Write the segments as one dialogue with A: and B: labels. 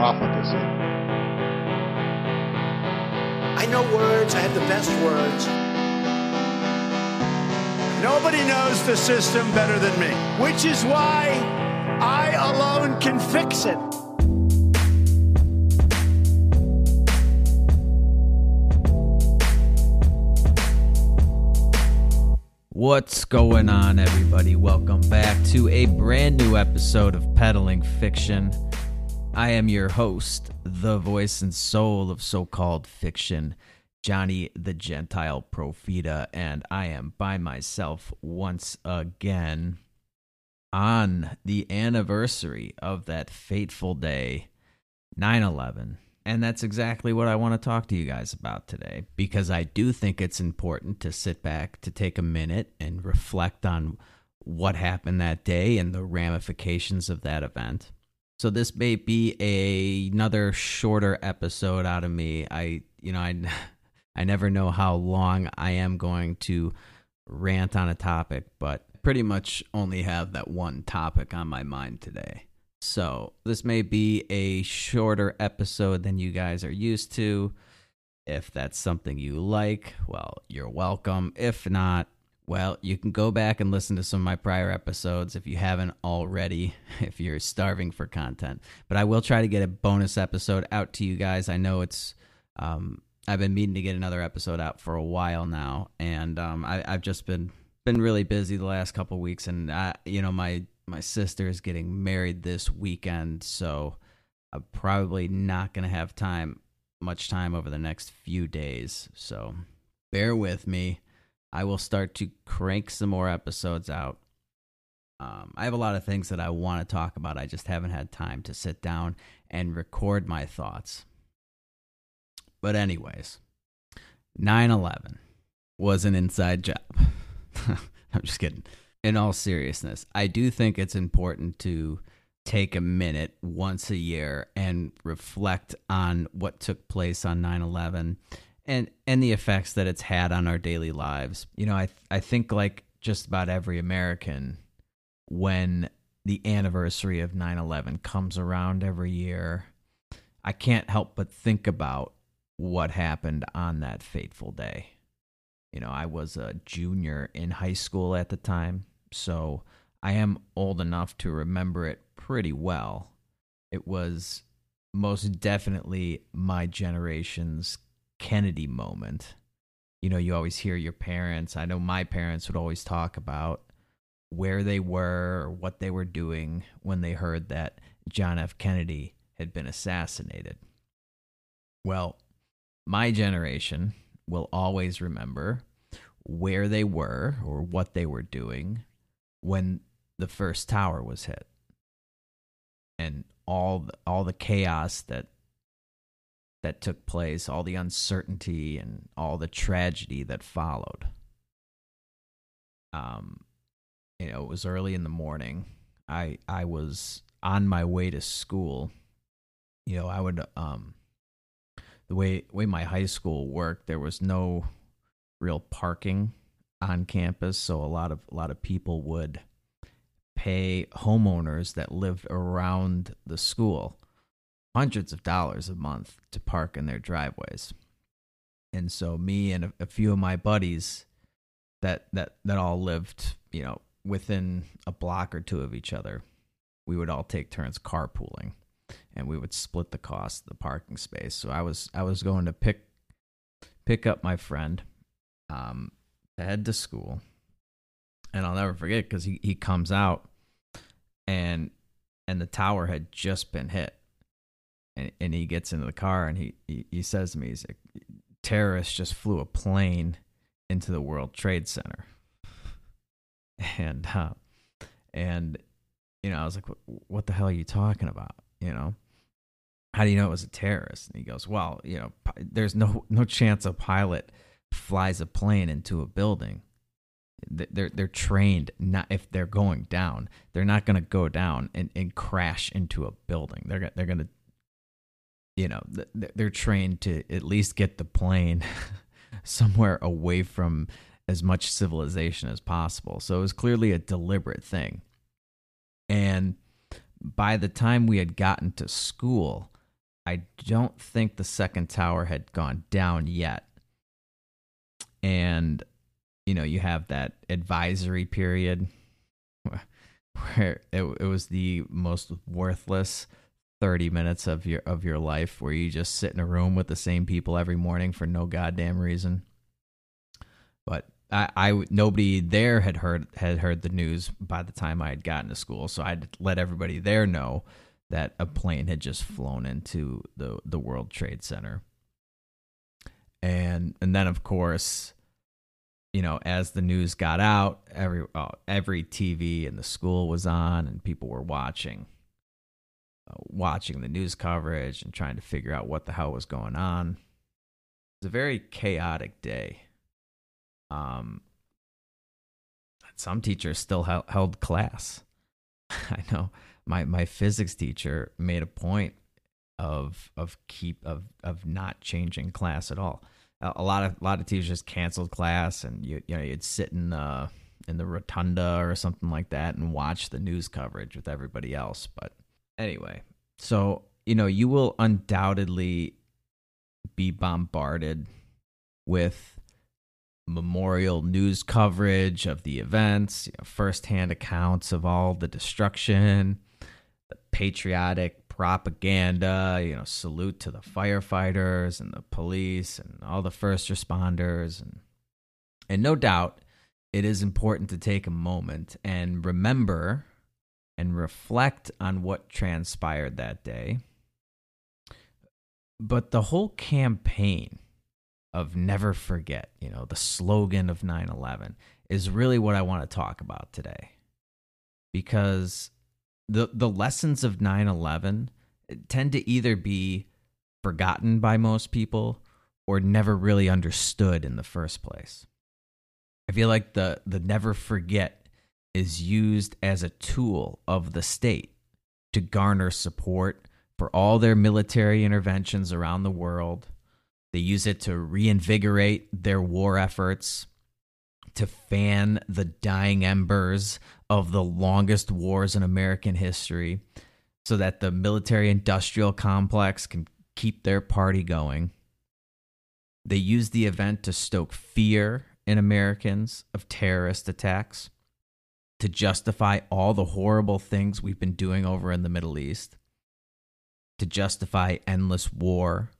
A: profligacy.
B: I know words, I have the best words. Nobody knows the system better than me, which is why I alone can fix it.
C: What's going on, everybody? Welcome back to a brand new episode of Peddling Fiction. I am your host, the voice and soul of so called fiction, Johnny the Gentile Profita, and I am by myself once again on the anniversary of that fateful day, 9 11. And that's exactly what I want to talk to you guys about today because I do think it's important to sit back, to take a minute and reflect on what happened that day and the ramifications of that event. So this may be a, another shorter episode out of me. I, you know, I, I never know how long I am going to rant on a topic, but pretty much only have that one topic on my mind today. So this may be a shorter episode than you guys are used to. If that's something you like, well, you're welcome. If not, well, you can go back and listen to some of my prior episodes if you haven't already, if you're starving for content. But I will try to get a bonus episode out to you guys. I know it's, um, I've been meaning to get another episode out for a while now, and um, I, I've just been been really busy the last couple weeks, and I, you know my my sister is getting married this weekend, so I'm probably not gonna have time much time over the next few days. So bear with me. I will start to crank some more episodes out. Um, I have a lot of things that I want to talk about. I just haven't had time to sit down and record my thoughts. But, anyways, 9 11 was an inside job. I'm just kidding. In all seriousness, I do think it's important to take a minute once a year and reflect on what took place on 9 11 and and the effects that it's had on our daily lives. You know, I I think like just about every American when the anniversary of 9/11 comes around every year, I can't help but think about what happened on that fateful day. You know, I was a junior in high school at the time, so I am old enough to remember it pretty well. It was most definitely my generation's Kennedy moment. You know, you always hear your parents, I know my parents would always talk about where they were or what they were doing when they heard that John F. Kennedy had been assassinated. Well, my generation will always remember where they were or what they were doing when the first tower was hit and all the, all the chaos that that took place, all the uncertainty and all the tragedy that followed. Um, you know, it was early in the morning. I I was on my way to school. You know, I would um the way way my high school worked, there was no real parking on campus, so a lot of a lot of people would pay homeowners that lived around the school hundreds of dollars a month to park in their driveways. And so me and a, a, few of my buddies that that that all lived, you know, within a block or two of each other, we would all take turns carpooling and we would split the cost of the parking space. So I was I was going to pick pick up my friend um to head to school. And I'll never forget cuz he he comes out and and the tower had just been hit and, and he gets into the car and he, he, he says to me, he's like, terrorists just flew a plane into the World Trade Center. And, uh, and, you know, I was like, what, the hell are you talking about? You know? how do you know it was a terrorist? And he goes, well, you know, there's no no chance a pilot flies a plane into a building. They're they're trained not if they're going down, they're not going to go down and, and crash into a building. They're they're going to, you know, they're trained to at least get the plane somewhere away from as much civilization as possible. So it was clearly a deliberate thing. And by the time we had gotten to school, I don't think the second tower had gone down yet. And, you know, you have that advisory period where it, it was the most worthless 30 minutes of your of your life where you just sit in a room with the same people every morning for no goddamn reason. But I, I nobody there had heard had heard the news by the time I had gotten to school, so I'd let everybody there know that a plane had just flown into the the World Trade Center. And and then of course, you know, as the news got out, every oh, every TV in the school was on, and people were watching, watching the news coverage and trying to figure out what the hell was going on. It was a very chaotic day. Um, some teachers still held class. I know my my physics teacher made a point of of keep of of not changing class at all. A, lot of a lot of teachers canceled class, and you you know you'd sit in the in the rotunda or something like that and watch the news coverage with everybody else. But anyway, so you know you will undoubtedly be bombarded with memorial news coverage of the events, you know, firsthand accounts of all the destruction, the patriotic propaganda, you know, salute to the firefighters and the police and all the first responders and and no doubt it is important to take a moment and remember and reflect on what transpired that day. But the whole campaign of never forget, you know, the slogan of 9 11 is really what I want to talk about today. Because the, the lessons of 9 11 eh, tend to either be forgotten by most people or never really understood in the first place. I feel like the, the never forget is used as a tool of the state to garner support for all their military interventions around the world they use it to reinvigorate their war efforts, to fan the dying embers of the longest wars in American history, so that the military industrial complex can keep their party going. They use the event to stoke fear in Americans of terrorist attacks, to justify all the horrible things we've been doing over in the Middle East, to justify endless war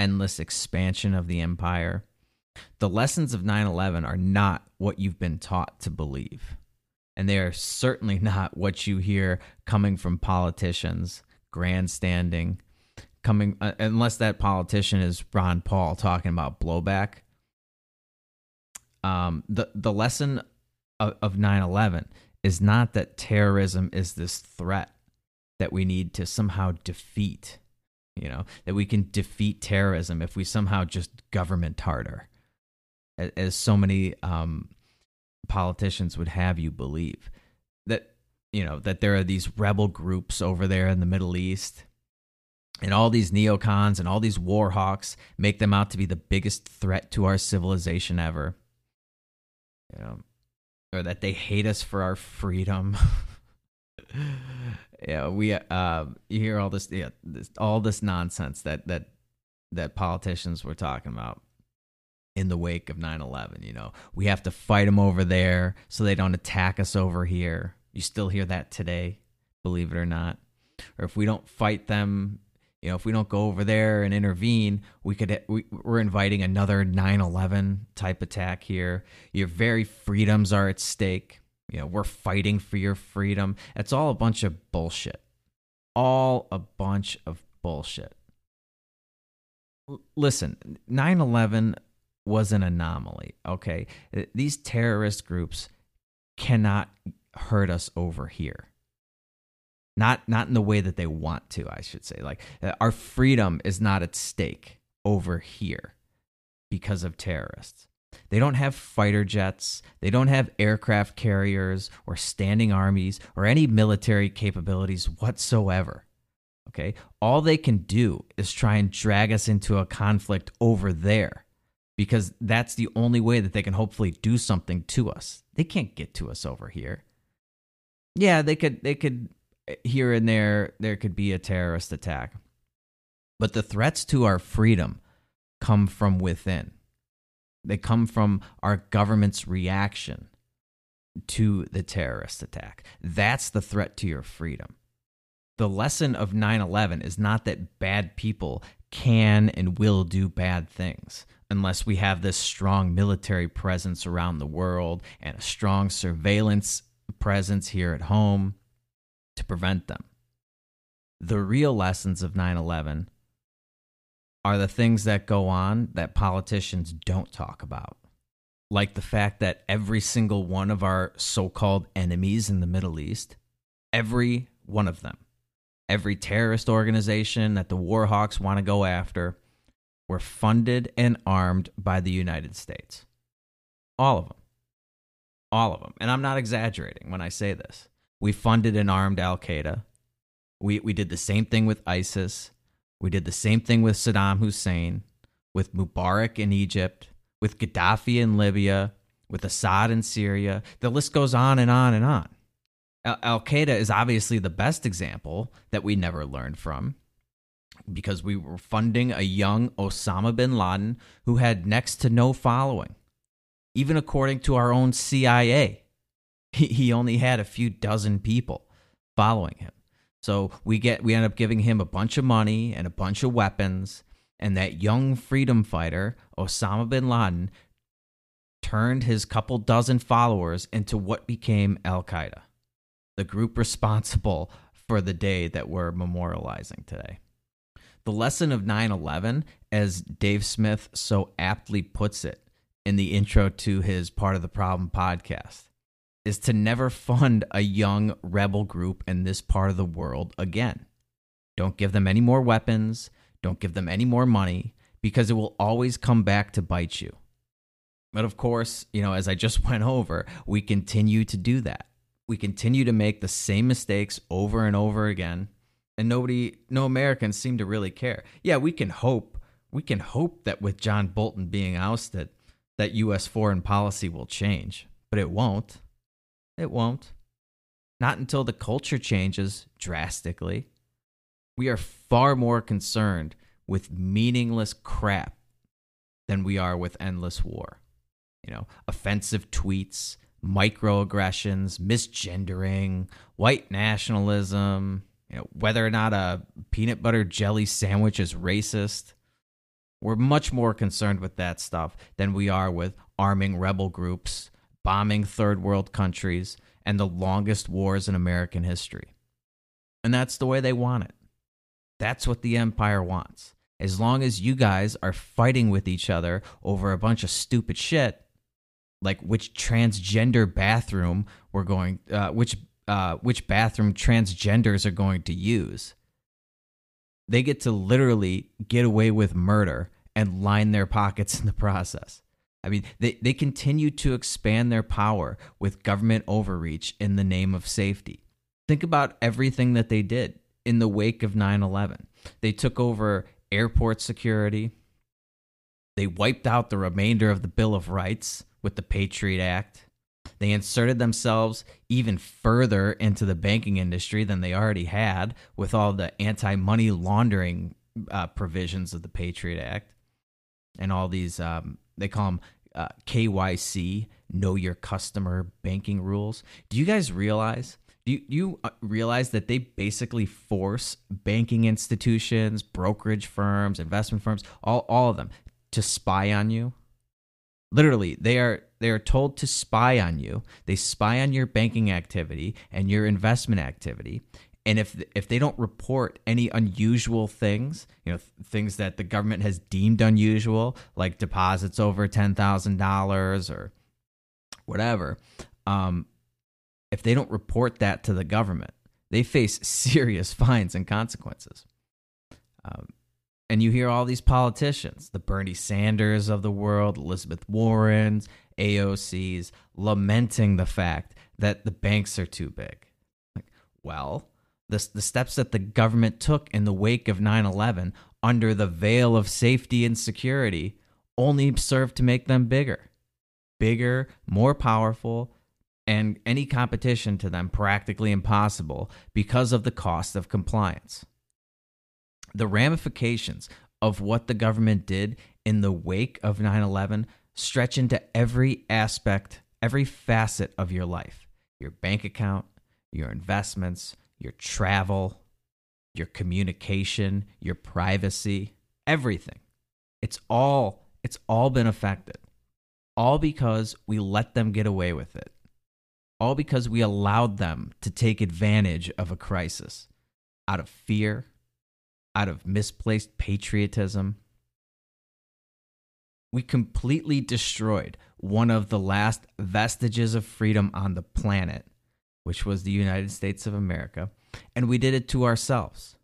C: endless expansion of the empire. The lessons of 9 11 are not what you've been taught to believe. And they are certainly not what you hear coming from politicians, grandstanding, coming, uh, unless that politician is Ron Paul talking about blowback. Um, the, the lesson of 9 11 is not that terrorism is this threat that we need to somehow defeat you know that we can defeat terrorism if we somehow just government harder as, as so many um, politicians would have you believe. That you know that there are these rebel groups over there in the middle east and all these neocons and all these war hawks make them out to be the biggest threat to our civilization ever. You know or that they hate us for our freedom yeah, we uh, you hear all this, yeah, this, all this nonsense that that that politicians were talking about in the wake of 9/11. You know, we have to fight them over there so they don't attack us over here. You still hear that today, believe it or not. Or if we don't fight them, you know, if we don't go over there and intervene, we could we, we're inviting another 9/11 type attack here. Your very freedoms are at stake you know, we're fighting for your freedom. It's all a bunch of bullshit. All a bunch of bullshit. L- listen, 9 11 was an anomaly, okay? These terrorist groups cannot hurt us over here. Not not in the way that they want to, I should say. Like uh, our freedom is not at stake over here because of terrorists. They don't have fighter jets, they don't have aircraft carriers or standing armies or any military capabilities whatsoever. Okay? All they can do is try and drag us into a conflict over there because that's the only way that they can hopefully do something to us. They can't get to us over here. Yeah, they could they could here and there there could be a terrorist attack. But the threats to our freedom come from within. They come from our government's reaction to the terrorist attack. That's the threat to your freedom. The lesson of 9 11 is not that bad people can and will do bad things unless we have this strong military presence around the world and a strong surveillance presence here at home to prevent them. The real lessons of 9 11 are the things that go on that politicians don't talk about. Like the fact that every single one of our so called enemies in the Middle East, every one of them, every terrorist organization that the war hawks want to go after, were funded and armed by the United States. All of them. All of them. And I'm not exaggerating when I say this. We funded and armed Al Qaeda. We, we did the same thing with ISIS. We did the same thing with Saddam Hussein, with Mubarak in Egypt, with Gaddafi in Libya, with Assad in Syria. The list goes on and on and on. Al Qaeda is obviously the best example that we never learned from because we were funding a young Osama bin Laden who had next to no following. Even according to our own CIA, he only had a few dozen people following him. So we get we end up giving him a bunch of money and a bunch of weapons, and that young freedom fighter Osama bin Laden turned his couple dozen followers into what became Al Qaeda, the group responsible for the day that we're memorializing today. The lesson of 9 11, as Dave Smith so aptly puts it in the intro to his Part of the Problem podcast, is to never fund a young rebel group in this part of the world again. Don't give them any more weapons, don't give them any more money, because it will always come back to bite you. But of course, you know, as I just went over, we continue to do that. We continue to make the same mistakes over and over again, and nobody, no Americans seem to really care. Yeah, we can hope, we can hope that with John Bolton being ousted, that U.S. foreign policy will change, but it won't. It won't. Not until the culture changes drastically. We are far more concerned with meaningless crap than we are with endless war. You know, offensive tweets, microaggressions, misgendering, white nationalism, you know, whether or not a peanut butter jelly sandwich is racist. We're much more concerned with that stuff than we are with arming rebel groups bombing third world countries, and the longest wars in American history. And that's the way they want it. That's what the empire wants. As long as you guys are fighting with each other over a bunch of stupid shit, like which transgender bathroom we're going, uh, which uh, which bathroom transgenders are going to use, they get to literally get away with murder and line their pockets in the process. I mean, they, they continue to expand their power with government overreach in the name of safety. Think about everything that they did in the wake of 9 11. They took over airport security, they wiped out the remainder of the Bill of Rights with the Patriot Act. They inserted themselves even further into the banking industry than they already had with all the anti money laundering uh, provisions of the Patriot Act and all these um, they call them uh, KYC, know your customer banking rules. Do you guys realize? Do you, you uh, realize that they basically force banking institutions, brokerage firms, investment firms, all, all of them to spy on you? Literally, they are they are told to spy on you. They spy on your banking activity and your investment activity, and if if they don't report any unusual things, you know, th- things that the government has deemed unusual, like deposits over ten thousand dollars or whatever, um, if they don't report that to the government, They face serious fines and consequences. Um, and you hear all these politicians, the Bernie Sanders of the world, Elizabeth Warrens, AOCs, lamenting the fact that the banks are too big. Like, well, the, the steps that the government took in the wake of 9 11 under the veil of safety and security only served to make them bigger. Bigger, more powerful, and any competition to them practically impossible because of the cost of compliance. The ramifications of what the government did in the wake of 9 11 stretch into every aspect, every facet of your life your bank account, your investments, your travel, your communication, your privacy, everything. It's all it's all been affected. All because we let them get away with it. All because we allowed them to take advantage of a crisis out of fear, out of misplaced patriotism. We completely destroyed one of the last vestiges of freedom on the planet, which was the United States of America, and we did it to ourselves.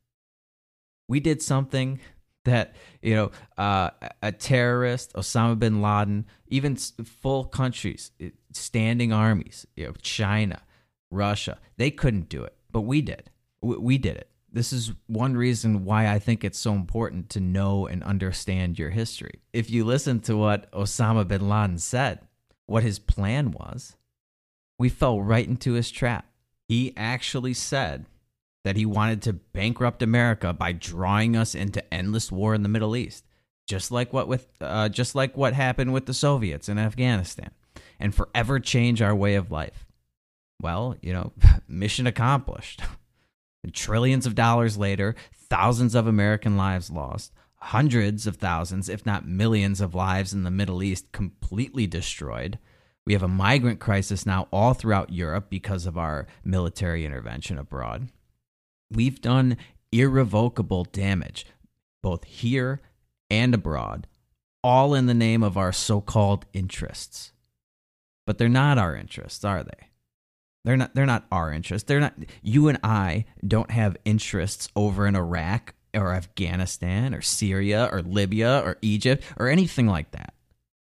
C: We did something that, you know, uh, a terrorist, Osama bin Laden, even full countries, standing armies, you know, China, Russia, they couldn't do it, but we did. We did it. This is one reason why I think it's so important to know and understand your history. If you listen to what Osama bin Laden said, what his plan was, we fell right into his trap. He actually said that he wanted to bankrupt America by drawing us into endless war in the Middle East, just like what with uh, just like what happened with the Soviets in Afghanistan, and forever change our way of life. Well, you know, mission accomplished. trillions of dollars later, thousands of American lives lost, hundreds of thousands, if not millions, of lives in the Middle East completely destroyed. We have a migrant crisis now all throughout Europe because of our military intervention abroad. We've done irrevocable damage, both here and abroad, all in the name of our so called interests. But they're not our interests, are they? They're not they're not our interests. They're not you and I don't have interests over in Iraq or Afghanistan or Syria or Libya or Egypt or anything like that.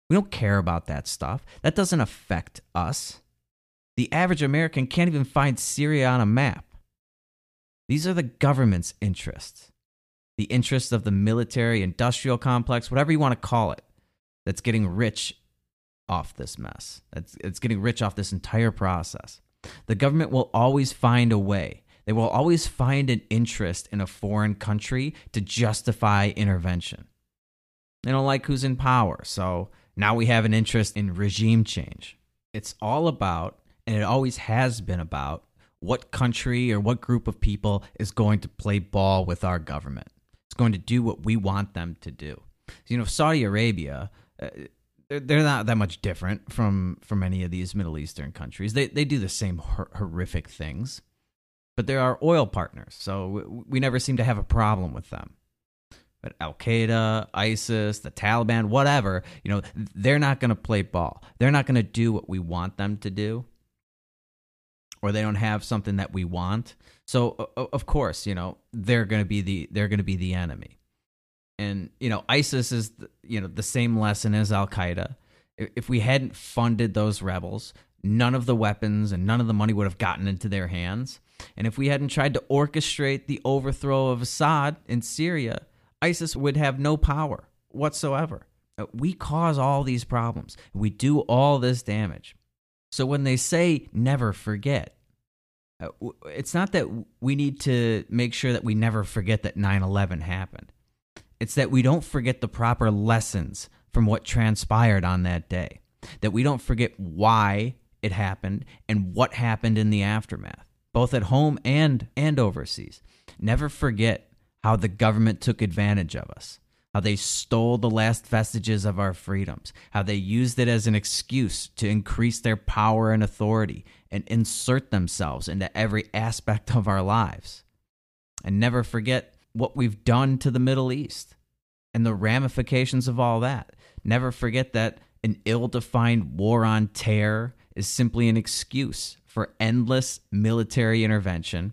C: We don't care about that stuff. That doesn't affect us. The average American can't even find Syria on a map. These are the government's interests. The interests of the military industrial complex, whatever you want to call it, that's getting rich off this mess. That's it's getting rich off this entire process. The government will always find a way. They will always find an interest in a foreign country to justify intervention. They don't like who's in power, so now we have an interest in regime change. It's all about, and it always has been about, what country or what group of people is going to play ball with our government. It's going to do what we want them to do. You know, Saudi Arabia, uh, they're not that much different from from any of these Middle Eastern countries. They they do the same hor- horrific things, but they're our oil partners, so we, we never seem to have a problem with them. Al Qaeda, ISIS, the Taliban, whatever, you know, they're not going to play ball. They're not going to do what we want them to do, or they don't have something that we want. So of course, you know, they're going to be the they're going to be the enemy and you know ISIS is the, you know the same lesson as Al Qaeda. If we hadn't funded those rebels, none of the weapons and none of the money would have gotten into their hands. And if we hadn't tried to orchestrate the overthrow of Assad in Syria, ISIS would have no power whatsoever. Uh, we cause all these problems. We do all this damage. So when they say never forget, uh, it's not that we need to make sure that we never forget that 9 11 happened. It's that we don't forget the proper lessons from what transpired on that day, that we don't forget why it happened and what happened in the aftermath, both at home and, and overseas. Never forget how the government took advantage of us, how they stole the last vestiges of our freedoms, how they used it as an excuse to increase their power and authority and insert themselves into every aspect of our lives. And never forget what we've done to the Middle East and the ramifications of all that. Never forget that an ill defined war on terror is simply an excuse for endless military intervention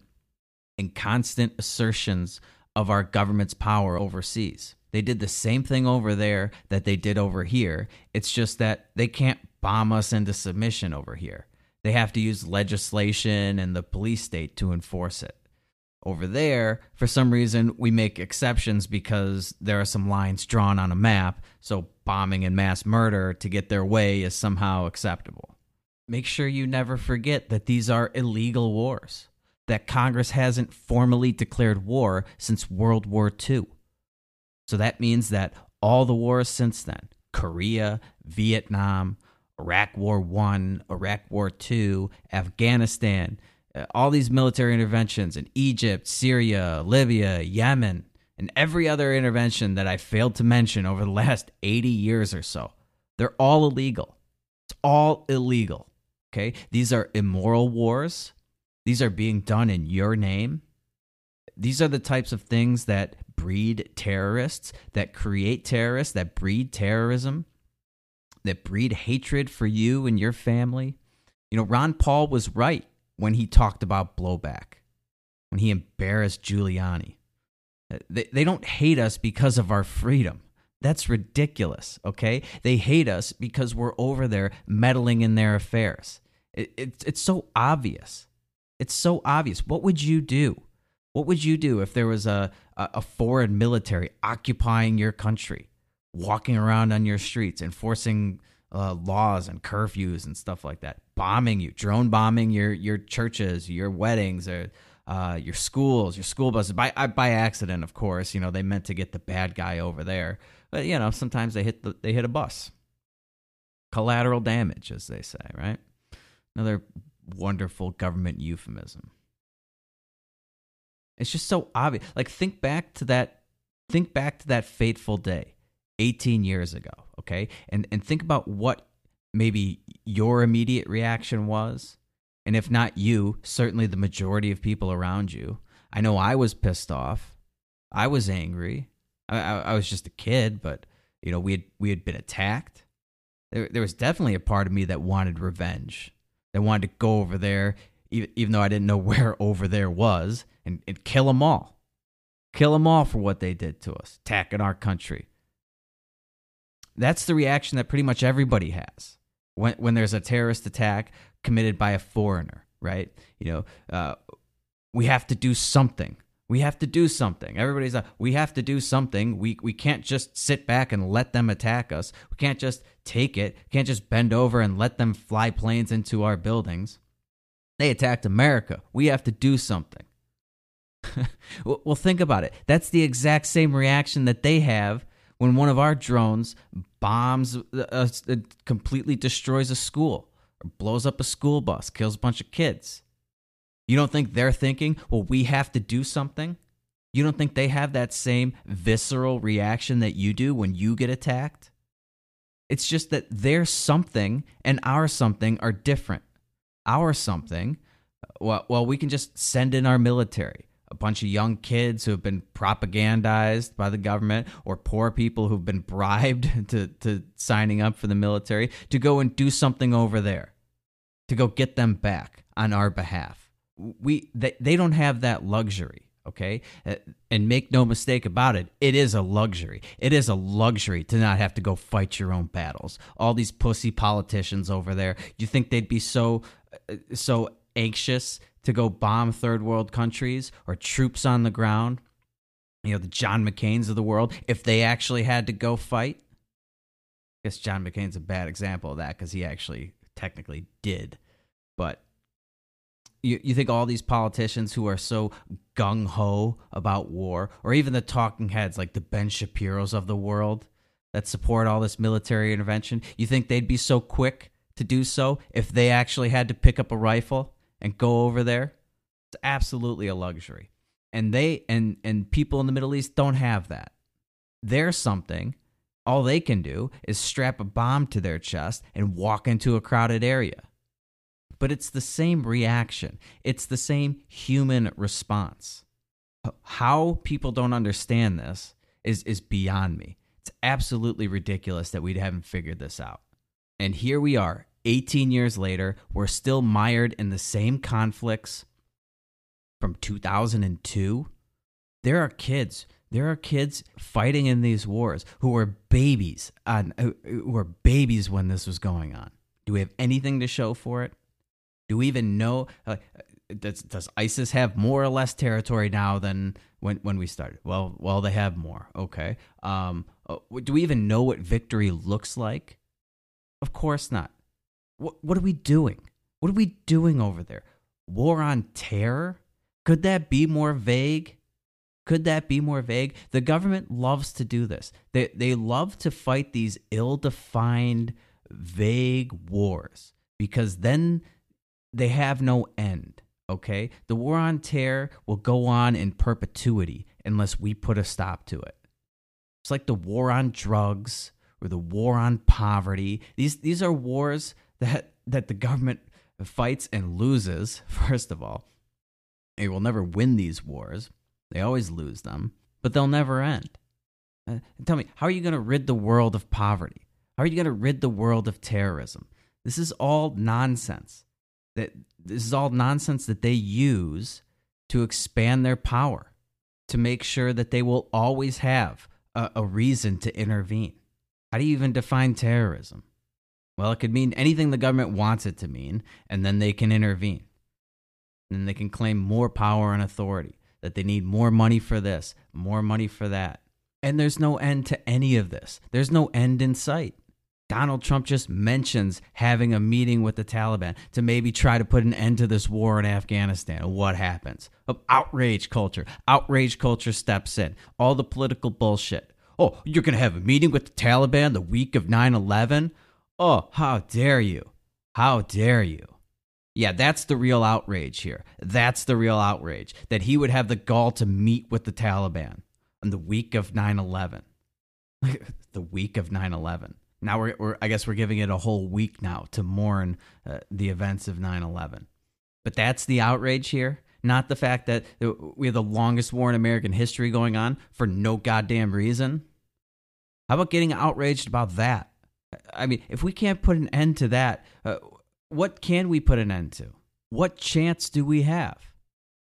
C: and constant assertions of our government's power overseas. They did the same thing over there that they did over here. It's just that they can't bomb us into submission over here. They have to use legislation and the police state to enforce it. Over there, for some reason, we make exceptions because there are some lines drawn on a map, so bombing and mass murder to get their way is somehow acceptable. Make sure you never forget that these are illegal wars, that Congress hasn't formally declared war since World War II. So that means that all the wars since then Korea, Vietnam, Iraq War 1, Iraq War 2, Afghanistan, uh, all these military interventions in Egypt, Syria, Libya, Yemen, and every other intervention that I failed to mention over the last 80 years or so. They're all illegal. It's all illegal. Okay? These are immoral wars. These are being done in your name. These are the types of things that breed terrorists, that create terrorists, that breed terrorism, that breed hatred for you and your family. You know, Ron Paul was right when he talked about blowback, when he embarrassed Giuliani. Uh, they, they don't hate us because of our freedom. That's ridiculous, okay? They hate us because we're over there meddling in their affairs. It, it, it's so obvious. It's so obvious. What would you do? What would you do if there was a, a foreign military occupying your country, walking around on your streets, enforcing uh, laws and curfews and stuff like that, bombing you, drone bombing your your churches, your weddings, or uh, your schools, your school buses by by accident, of course. You know they meant to get the bad guy over there, but you know sometimes they hit the, they hit a bus. Collateral damage, as they say, right? Another wonderful government euphemism. It's just so obvious. Like think back to that think back to that fateful day 18 years ago, okay? And and think about what maybe your immediate reaction was. And if not you, certainly the majority of people around you. I know I was pissed off. I was angry. I, I, I was just a kid, but you know, we had we had been attacked. There, there was definitely a part of me that wanted revenge. That wanted to go over there, even, though I didn't know where over there was, and, and kill them all. Kill them all for what they did to us, attacking our country. That's the reaction that pretty much everybody has when when there's a terrorist attack committed by a foreigner, right? You know, uh, we have to do something. We have to do something. Everybody's like, we have to do something. We we can't just sit back and let them attack us. We can't just take it. We can't just bend over and let them fly planes into our buildings. They attacked America. We have to do something. well, think about it. That's the exact same reaction that they have when one of our drones bombs, uh, uh, completely destroys a school, or blows up a school bus, kills a bunch of kids. You don't think they're thinking, well, we have to do something? You don't think they have that same visceral reaction that you do when you get attacked? It's just that their something and our something are different. Our something, uh, well, well, we can just send in our military a bunch of young kids who have been propagandized by the government or poor people who've been bribed to, to signing up for the military to go and do something over there to go get them back on our behalf we they, they don't have that luxury okay uh, and make no mistake about it it is a luxury it is a luxury to not have to go fight your own battles all these pussy politicians over there you think they'd be so uh, so anxious to go bomb third world countries or troops on the ground, you know, the John McCain's of the world, if they actually had to go fight. I guess John McCain's a bad example of that because he actually technically did. But you, you think all these politicians who are so gung ho about war, or even the talking heads like the Ben Shapiro's of the world that support all this military intervention, you think they'd be so quick to do so if they actually had to pick up a rifle and go over there, it's absolutely a luxury. And they and and people in the Middle East don't have that. They're something all they can do is strap a bomb to their chest and walk into a crowded area. But it's the same reaction. It's the same human response. How people don't understand this is is beyond me. It's absolutely ridiculous that we haven't figured this out. And here we are, 18 years later, we're still mired in the same conflicts, from 2002. There are kids. There are kids fighting in these wars who were babies on uh, who were babies when this was going on. Do we have anything to show for it? Do we even know? Uh, does, does ISIS have more or less territory now than when when we started? Well, well, they have more. Okay. Um, uh, do we even know what victory looks like? Of course not. What what are we doing? What are we doing over there? War on terror? Could that be more vague? Could that be more vague? The government loves to do this. They they love to fight these ill-defined, vague wars because then they have no end. Okay? The war on terror will go on in perpetuity unless we put a stop to it. It's like the war on drugs or the war on poverty. These these are wars that that the government fights and loses, first of all. They will never win these wars. They always lose them, but they'll never end. Uh, tell me, how are you going to rid the world of poverty? How are you going to rid the world of terrorism? This is all nonsense. That this is all nonsense that they use to expand their power, to make sure that they will always have a, a reason to intervene. How do you even define terrorism? Well, it could mean anything the government wants it to mean, and then they can intervene. And then they can claim more power and authority, that they need more money for this, more money for that. And there's no end to any of this. There's no end in sight. Donald Trump just mentions having a meeting with the Taliban to maybe try to put an end to this war in Afghanistan. What happens? Oh, outrage culture. Outrage culture steps in. All the political bullshit. Oh, you're going to have a meeting with the Taliban the week of 9 11? Oh, how dare you? How dare you? Yeah, that's the real outrage here. That's the real outrage that he would have the gall to meet with the Taliban on the week of 9 11. the week of 9 11. Now we're, we're, I guess we're giving it a whole week now to mourn uh, the events of 9 11. But that's the outrage here, not the fact that we have the longest war in American history going on for no goddamn reason. How about getting outraged about that? I mean, if we can't put an end to that, uh, what can we put an end to? What chance do we have?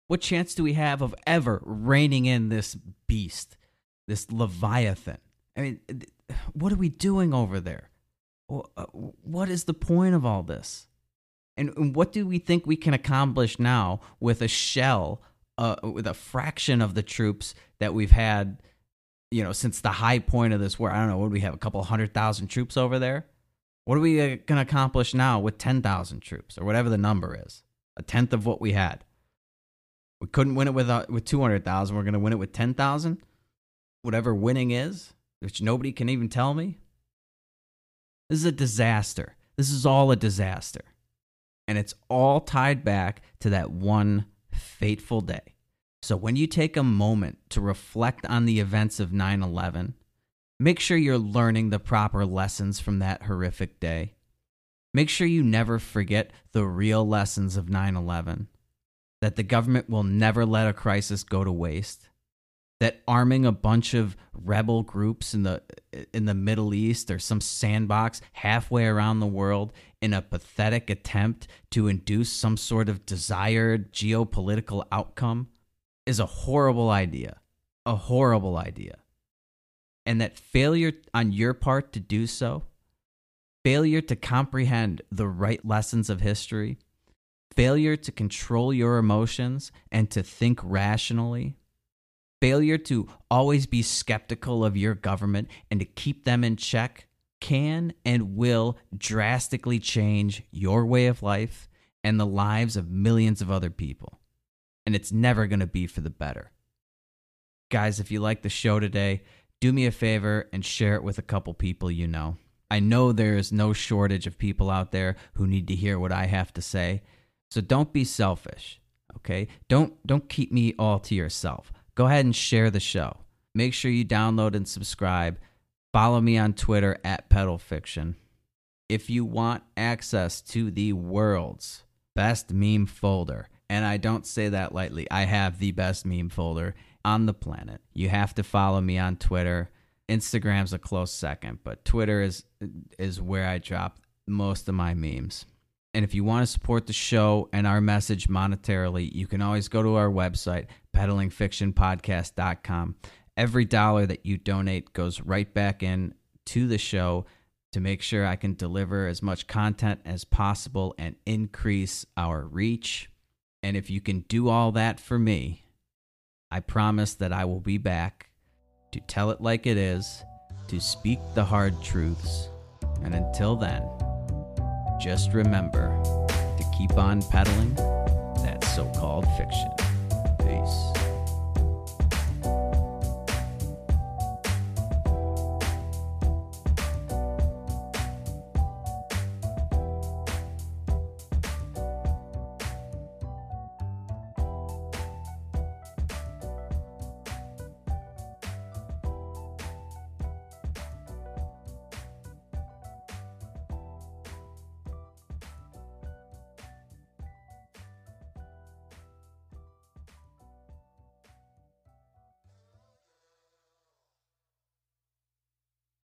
C: What chance do we have of ever reining in this beast, this Leviathan? I mean, what are we doing over there? Uh, what is the point of all this? And what do we think we can accomplish now with a shell, uh, with a fraction of the troops that we've had, you know, since the high point of this war? I don't know. What we have? A couple hundred thousand troops over there? What are we uh, going to accomplish now with 10,000 troops or whatever the number is? A tenth of what we had. We couldn't win it with, uh, with 200,000. We're going to win it with 10,000? Whatever winning is? Which nobody can even tell me? This is a disaster. This is all a disaster. And it's all tied back to that one fateful day. So when you take a moment to reflect on the events of 9 11, make sure you're learning the proper lessons from that horrific day. Make sure you never forget the real lessons of 9 11 that the government will never let a crisis go to waste that arming a bunch of rebel groups in the in the Middle East or some sandbox halfway around the world in a pathetic attempt to induce some sort of desired geopolitical outcome is a horrible idea. A horrible idea. And that failure on your part to do so, failure to comprehend the right lessons of history, failure to control your emotions and to think rationally, failure to always be skeptical of your government and to keep them in check can and will drastically change your way of life and the lives of millions of other people. And it's never going to be for the better. Guys, if you like the show today, do me a favor and share it with a couple people you know. I know there is no shortage of people out there who need to hear what I have to say. So don't be selfish, okay? Don't don't keep me all to yourself go ahead and share the show. Make sure you download and subscribe. Follow me on Twitter at Pedal Fiction. If you want access to the world's best meme folder, and I don't say that lightly, I have the best meme folder on the planet. You have to follow me on Twitter. Instagram's a close second, but Twitter is is where I drop most of my memes. And if you want to support the show and our message monetarily, you can always go to our website, peddlingfictionpodcast.com. Every dollar that you donate goes right back in to the show to make sure I can deliver as much content as possible and increase our reach. And if you can do all that for me, I promise that I will be back to tell it like it is, to speak the hard truths. And until then, just remember to keep on peddling that so called fiction. Peace.